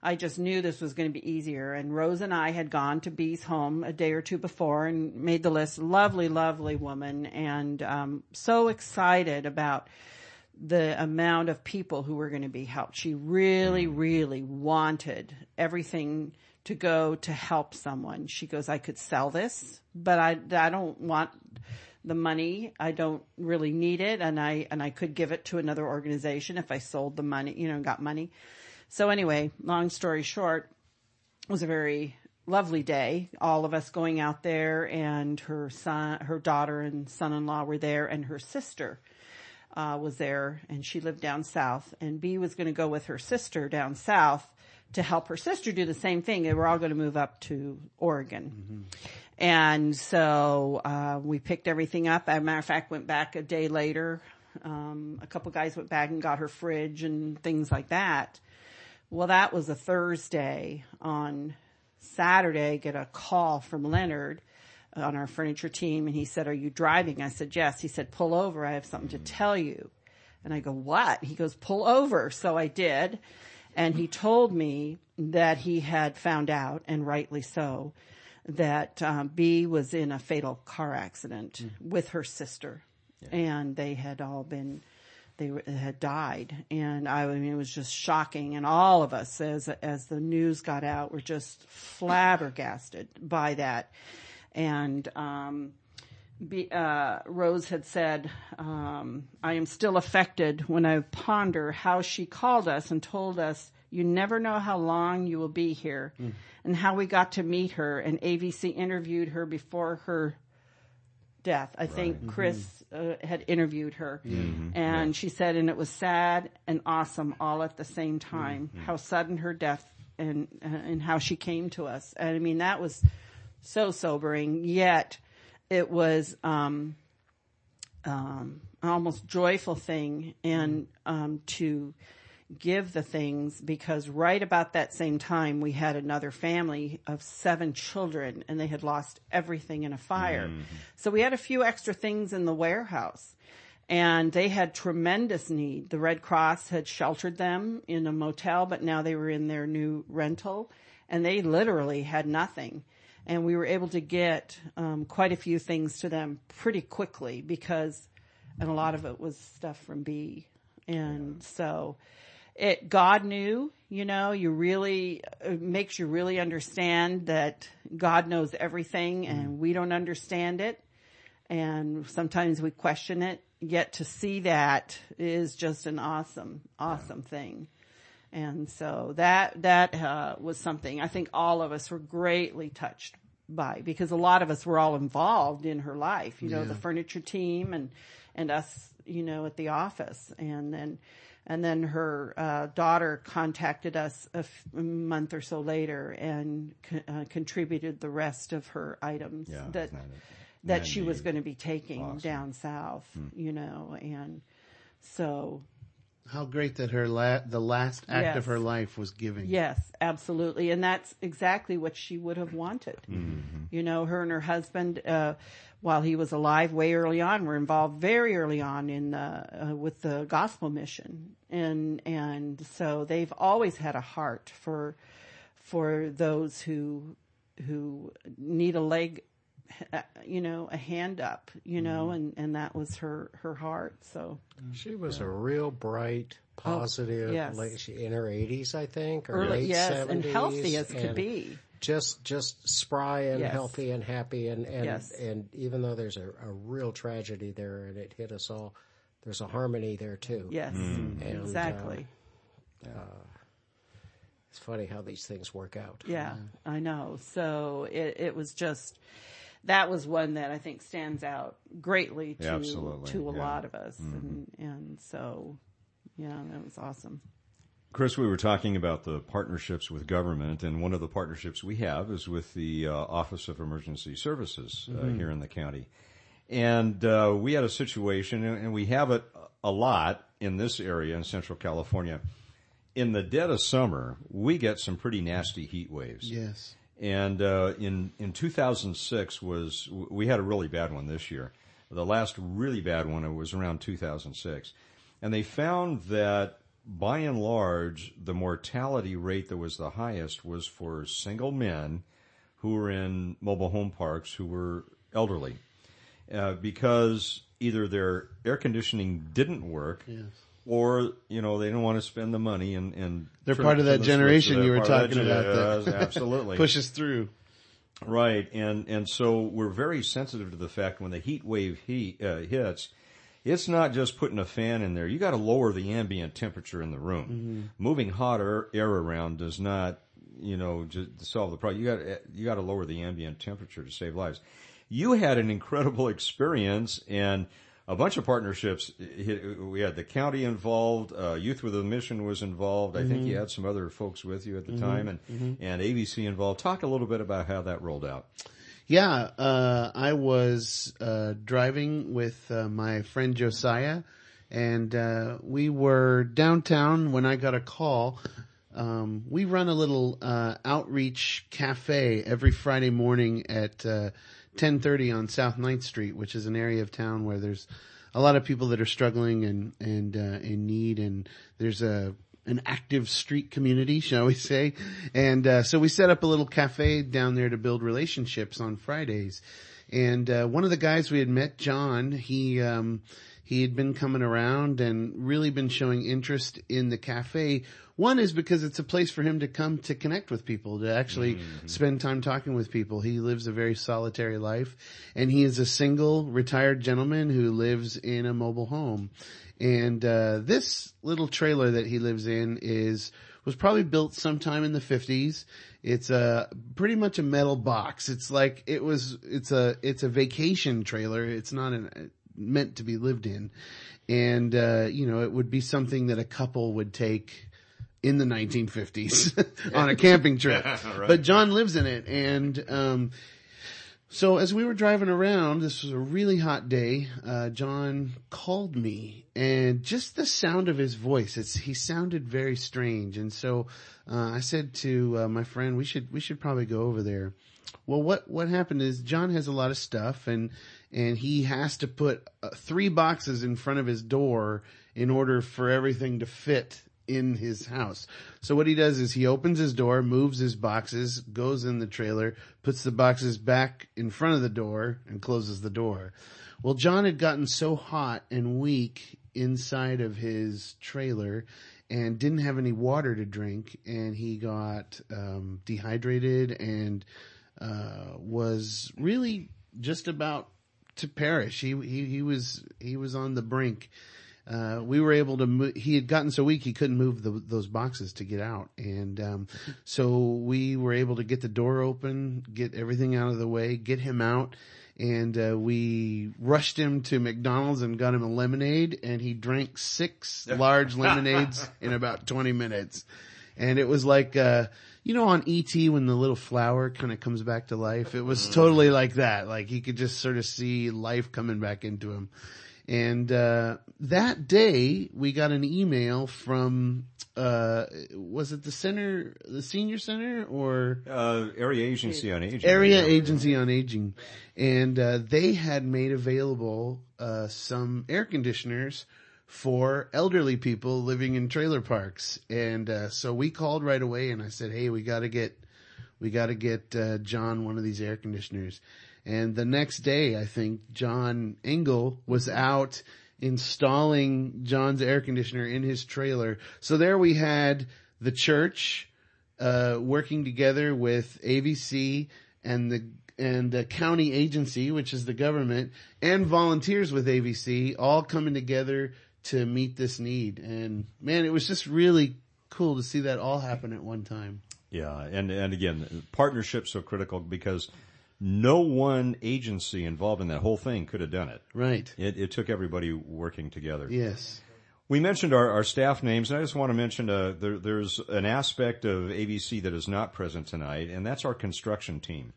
I just knew this was going to be easier. And Rose and I had gone to Bee's home a day or two before and made the list. Lovely, lovely woman and, um, so excited about the amount of people who were going to be helped. She really, mm. really wanted everything to go to help someone. She goes, I could sell this, but I, I don't want the money. I don't really need it. And I, and I could give it to another organization if I sold the money, you know, got money. So anyway, long story short, it was a very lovely day. All of us going out there and her son, her daughter and son-in-law were there and her sister uh, was there and she lived down south and B was going to go with her sister down south to help her sister do the same thing. They were all going to move up to Oregon. Mm-hmm. And so, uh, we picked everything up. As a matter of fact, went back a day later. Um, a couple guys went back and got her fridge and things like that. Well, that was a Thursday. On Saturday, get a call from Leonard on our furniture team and he said, are you driving? I said, yes. He said, pull over. I have something to tell you. And I go, what? He goes, pull over. So I did. And he told me that he had found out, and rightly so, that um, B was in a fatal car accident mm-hmm. with her sister. Yeah. And they had all been, they had died. And I, I mean, it was just shocking. And all of us, as, as the news got out, were just flabbergasted by that and um, be, uh, Rose had said, um, "I am still affected when I ponder how she called us and told us." You never know how long you will be here mm. and how we got to meet her and AVC interviewed her before her death. I right. think mm-hmm. Chris uh, had interviewed her mm-hmm. and right. she said, and it was sad and awesome all at the same time, mm-hmm. how sudden her death and, uh, and how she came to us. And I mean, that was, so sobering, yet it was um, um, almost joyful thing and um, to give the things because right about that same time we had another family of seven children and they had lost everything in a fire. Mm-hmm. So we had a few extra things in the warehouse and they had tremendous need. The Red Cross had sheltered them in a motel, but now they were in their new rental and they literally had nothing and we were able to get um, quite a few things to them pretty quickly because, and a lot of it was stuff from B, and so it God knew. You know, you really it makes you really understand that God knows everything, and mm. we don't understand it, and sometimes we question it. Yet to see that is just an awesome, awesome thing. And so that, that, uh, was something I think all of us were greatly touched by because a lot of us were all involved in her life, you know, yeah. the furniture team and, and us, you know, at the office. And then, and then her uh, daughter contacted us a, f- month or so later and co- uh, contributed the rest of her items yeah, that that she was going to be taking awesome. down south, hmm. you know, and so how great that her la- the last act yes. of her life was giving. Yes, absolutely, and that's exactly what she would have wanted. Mm-hmm. You know, her and her husband, uh, while he was alive, way early on, were involved very early on in the, uh, with the gospel mission, and and so they've always had a heart for for those who who need a leg you know, a hand up, you know, mm-hmm. and, and that was her, her heart. So she was yeah. a real bright, oh, positive, oh, yes. like she in her eighties, I think, or Early, late yes, 70s, and healthy as could be. Just, just spry and yes. healthy and happy. And, and, yes. and even though there's a, a real tragedy there and it hit us all, there's a harmony there too. Yes, mm. and, exactly. Uh, uh, it's funny how these things work out. Yeah, I know. So it, it was just, that was one that I think stands out greatly to to a yeah. lot of us, mm-hmm. and and so yeah, that was awesome. Chris, we were talking about the partnerships with government, and one of the partnerships we have is with the uh, Office of Emergency Services uh, here in the county. And uh, we had a situation, and and we have it a lot in this area in Central California. In the dead of summer, we get some pretty nasty heat waves. Yes. And uh, in in 2006 was we had a really bad one this year. The last really bad one was around 2006, and they found that by and large the mortality rate that was the highest was for single men who were in mobile home parks who were elderly, uh, because either their air conditioning didn't work. Yes. Or you know they don't want to spend the money and and They're part of that the switch, so generation you were that talking about that- absolutely [LAUGHS] Pushes through. Right, and and so we're very sensitive to the fact when the heat wave heat uh, hits, it's not just putting a fan in there. You got to lower the ambient temperature in the room. Moving hot air, air around does not, you know, just solve the problem. You got you got to lower the ambient temperature to save lives. You had an incredible [LAUGHS] experience and a bunch of partnerships. We had the county involved, uh, Youth with a Mission was involved. I think you had some other folks with you at the time, and and AVC involved. Talk a little bit about how that rolled out. Yeah, uh, I was uh, driving with uh, my friend Josiah, and uh, we were downtown when I got a call. Um, we run a little uh, outreach cafe every Friday morning at uh, 10:30 on South 9th Street, which is an area of town where there's a lot of people that are struggling and and uh, in need, and there's a an active street community, [LAUGHS] shall we say? And uh, so we set up a little cafe down there to build relationships on Fridays. And uh, one of the guys we had met, John, he um, he had been coming around and really been showing interest in the cafe. One is because it's a place for him to come to connect with people, to actually spend time talking with people. He lives a very solitary life, and he is a single retired gentleman who lives in a mobile home. And uh, this little trailer that he lives in is was probably built sometime in the 50s. It's a pretty much a metal box. It's like it was it's a it's a vacation trailer. It's not an meant to be lived in. And uh, you know, it would be something that a couple would take in the 1950s [LAUGHS] on a camping trip. [LAUGHS] But John lives in it and um so as we were driving around, this was a really hot day. Uh, John called me, and just the sound of his voice, it's he sounded very strange. And so uh, I said to uh, my friend, "We should we should probably go over there." Well, what what happened is John has a lot of stuff, and and he has to put uh, three boxes in front of his door in order for everything to fit in his house. So what he does is he opens his door, moves his boxes, goes in the trailer, puts the boxes back in front of the door and closes the door. Well, John had gotten so hot and weak inside of his trailer and didn't have any water to drink and he got um, dehydrated and uh, was really just about to perish. He, he, he was, he was on the brink uh, we were able to move, he had gotten so weak he couldn't move the, those boxes to get out. And, um, so we were able to get the door open, get everything out of the way, get him out. And, uh, we rushed him to McDonald's and got him a lemonade and he drank six [LAUGHS] large lemonades in about 20 minutes. And it was like, uh, you know, on ET when the little flower kind of comes back to life, it was totally like that. Like he could just sort of see life coming back into him. And uh, that day, we got an email from uh, was it the center, the senior center, or Uh, area agency on aging. area Yeah. agency on aging, and uh, they had made available uh, some air conditioners for elderly people living in trailer parks, and uh, so we called right away, and I said, "Hey, we got to get, we got to get uh, John one of these air conditioners." And the next day, I think John Engel was out installing John's air conditioner in his trailer. So there we had the church, uh, working together with AVC and the and the county agency, which is the government, and volunteers with AVC, all coming together to meet this need. And man, it was just really cool to see that all happen at one time. Yeah, and and again, partnerships are critical because no one agency involved in that whole thing could have done it. Right. It, it took everybody working together. Yes. We mentioned our, our staff names, and I just want to mention uh, there, there's an aspect of AVC that is not present tonight, and that's our construction team.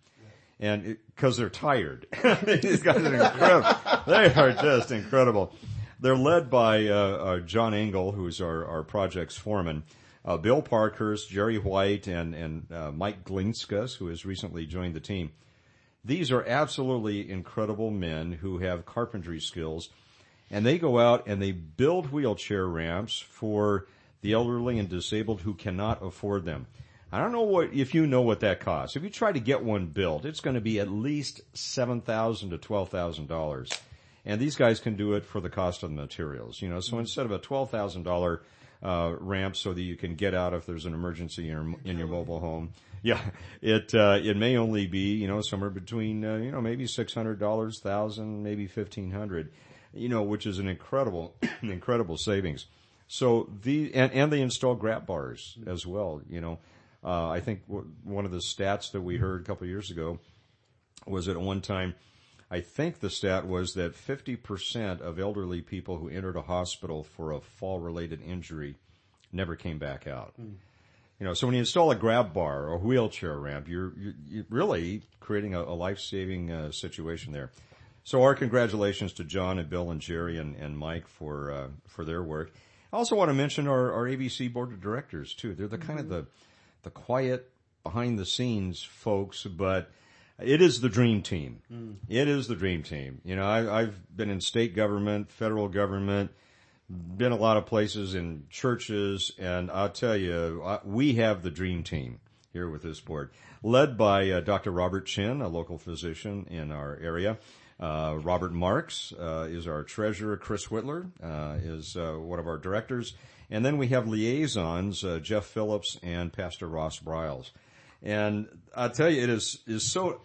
And because they're tired, [LAUGHS] these guys are incredible. they are just incredible. They're led by uh, uh, John Engel, who's our, our project's foreman, uh, Bill Parkhurst, Jerry White, and and uh, Mike Glinskas, who has recently joined the team. These are absolutely incredible men who have carpentry skills and they go out and they build wheelchair ramps for the elderly and disabled who cannot afford them. I don't know what if you know what that costs. If you try to get one built, it's going to be at least seven thousand to twelve thousand dollars, and these guys can do it for the cost of the materials. You know, so instead of a twelve thousand dollar uh, ramp so that you can get out if there's an emergency in your, in your mobile home. [LAUGHS] Yeah, it uh, it may only be you know somewhere between uh, you know maybe six hundred dollars, thousand, maybe fifteen hundred you know, which is an incredible, [CLEARS THROAT] incredible savings. So the and, and they install grab bars as well. You know, uh, I think w- one of the stats that we heard a couple of years ago was at one time. I think the stat was that 50% of elderly people who entered a hospital for a fall related injury never came back out. Mm. You know, so when you install a grab bar or a wheelchair ramp, you're, you're, you're really creating a, a life saving uh, situation there. So our congratulations to John and Bill and Jerry and, and Mike for uh, for their work. I also want to mention our, our AVC board of directors too. They're the kind mm-hmm. of the the quiet behind the scenes folks, but it is the dream team. Mm. It is the dream team. You know, I, I've been in state government, federal government, been a lot of places in churches, and I'll tell you, we have the dream team here with this board, led by uh, Dr. Robert Chin, a local physician in our area. Uh, Robert Marks uh, is our treasurer. Chris Whitler uh, is uh, one of our directors. And then we have liaisons, uh, Jeff Phillips and Pastor Ross Bryles. And I tell you, it is, is so,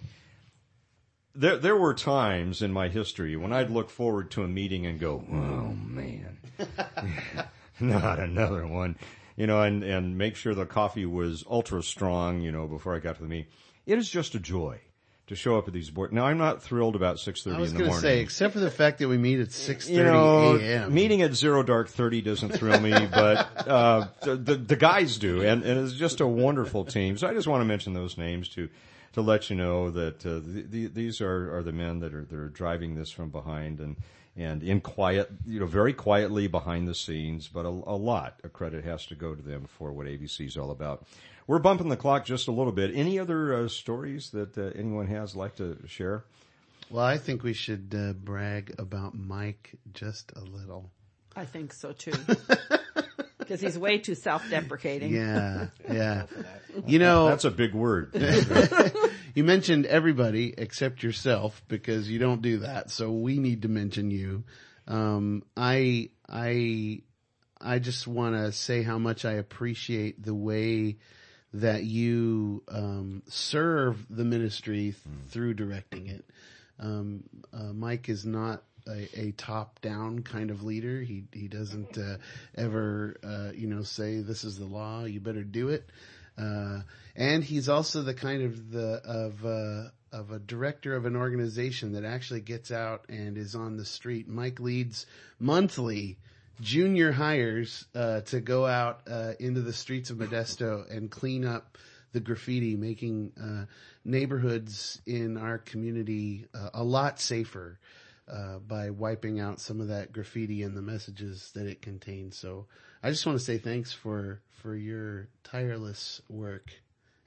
there, there were times in my history when I'd look forward to a meeting and go, oh man, [LAUGHS] not another one, you know, and, and make sure the coffee was ultra strong, you know, before I got to the meeting. It is just a joy to show up at these boards. Now I'm not thrilled about 6:30 in the morning. I was going to say, except for the fact that we meet at 6:30 you know, a.m. Meeting at zero dark thirty doesn't thrill me, but uh, the, the, the guys do, and, and it's just a wonderful team. So I just want to mention those names to to let you know that uh, the, the, these are are the men that are that are driving this from behind and. And in quiet, you know, very quietly behind the scenes, but a, a lot of credit has to go to them for what AVC is all about. We're bumping the clock just a little bit. Any other uh, stories that uh, anyone has like to share? Well, I think we should uh, brag about Mike just a little. I think so too. [LAUGHS] Because he's way too self-deprecating. Yeah, [LAUGHS] yeah. You know, that's a big word. [LAUGHS] you mentioned everybody except yourself because you don't do that. So we need to mention you. Um, I, I, I just want to say how much I appreciate the way that you um, serve the ministry mm. through directing it. Um, uh, Mike is not a, a, top-down kind of leader. He he doesn't uh, ever uh, you know say this is the law. You better do it. Uh, and he's also the kind of the of uh, of a director of an organization that actually gets out and is on the street. Mike leads monthly junior hires uh, to go out uh, into the streets of Modesto and clean up the graffiti, making uh, neighborhoods in our community uh, a lot safer uh, by wiping out some of that graffiti and the messages that it contains. So I just want to say thanks for for your tireless work.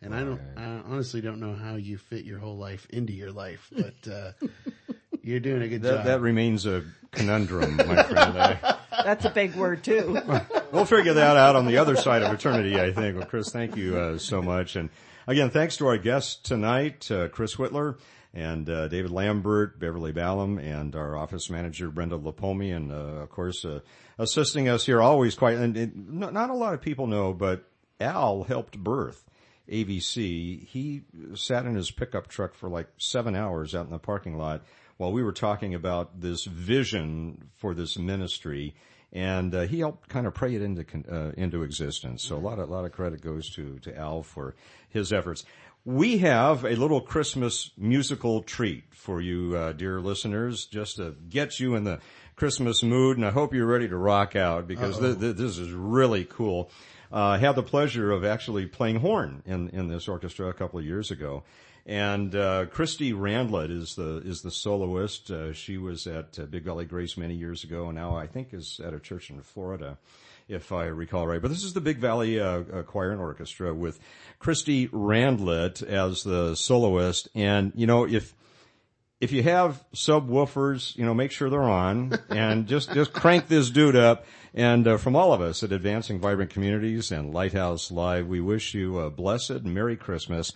And I don't, I honestly don't know how you fit your whole life into your life, but uh, [LAUGHS] you're doing a good that, job. That remains a conundrum, my friend. That's a big word too. [LAUGHS] we'll figure that out on the other side of eternity, I think. Well, Chris, thank you uh, so much. And again, thanks to our guests tonight, uh, Chris Whitler and uh, David Lambert, Beverly Ballam, and our office manager Brenda Lipomi, and uh, of course uh, assisting us here. Always quite, and, and not a lot of people know, but Al helped birth AVC. He sat in his pickup truck for like seven hours out in the parking lot while we were talking about this vision for this ministry, and uh, he helped kind of pray it into uh, into existence. So a lot of a lot of credit goes to to Al for his efforts. We have a little Christmas musical treat for you, uh, dear listeners, just to get you in the Christmas mood, and I hope you're ready to rock out because th- th- this is really cool. Uh, I had the pleasure of actually playing horn in, in this orchestra a couple of years ago. And uh, Christy Randlett is the is the soloist. Uh, she was at uh, Big Valley Grace many years ago, and now I think is at a church in Florida, if I recall right. But this is the Big Valley uh, uh, Choir and Orchestra with Christy Randlett as the soloist. And you know, if if you have subwoofers, you know, make sure they're on [LAUGHS] and just, just crank this dude up. And uh, from all of us at Advancing Vibrant Communities and Lighthouse Live, we wish you a blessed Merry Christmas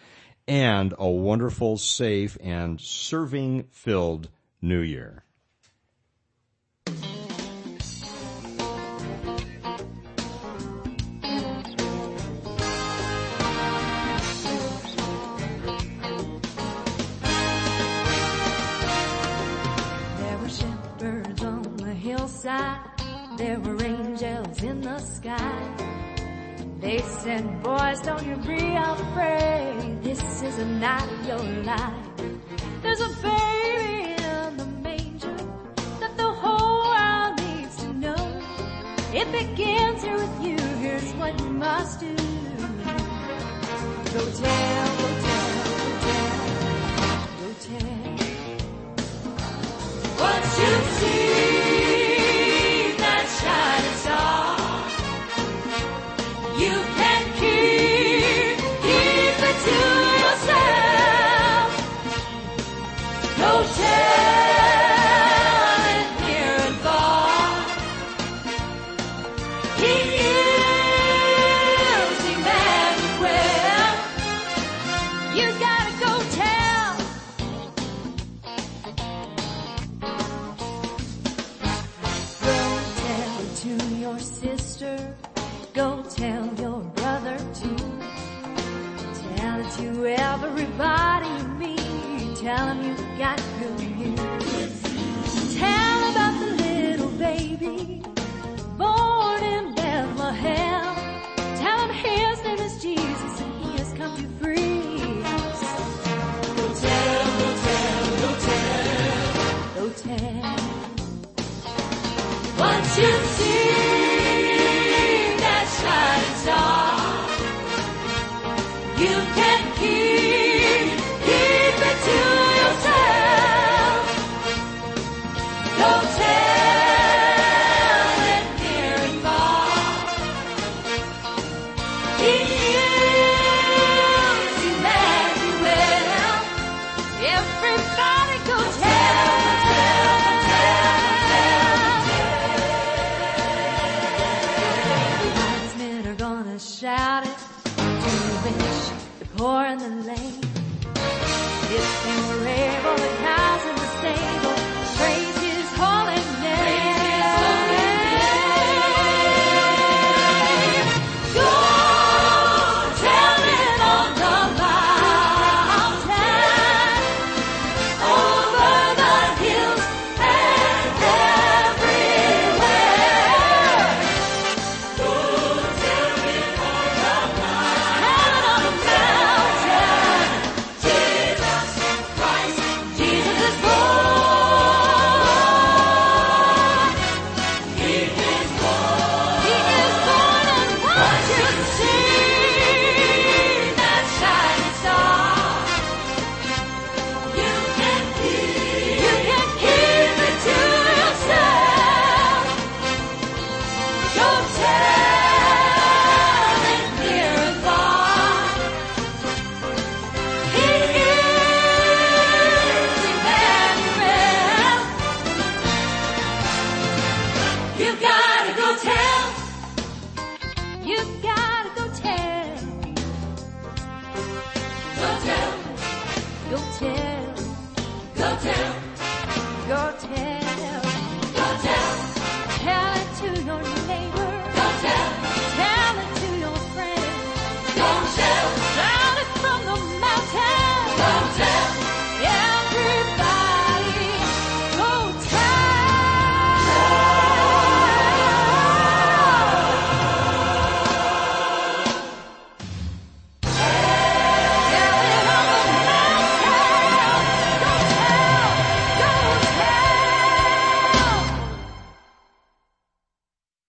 and a wonderful, safe, and serving filled New Year. There were shepherds on the hillside. There were angels in the sky. They said, boys, don't you be afraid. This is the night of your life. There's a baby in the manger that the whole world needs to know. If it begins here with you. Here's what you must do. Go tell, go tell, go tell, go tell. Once you see and we're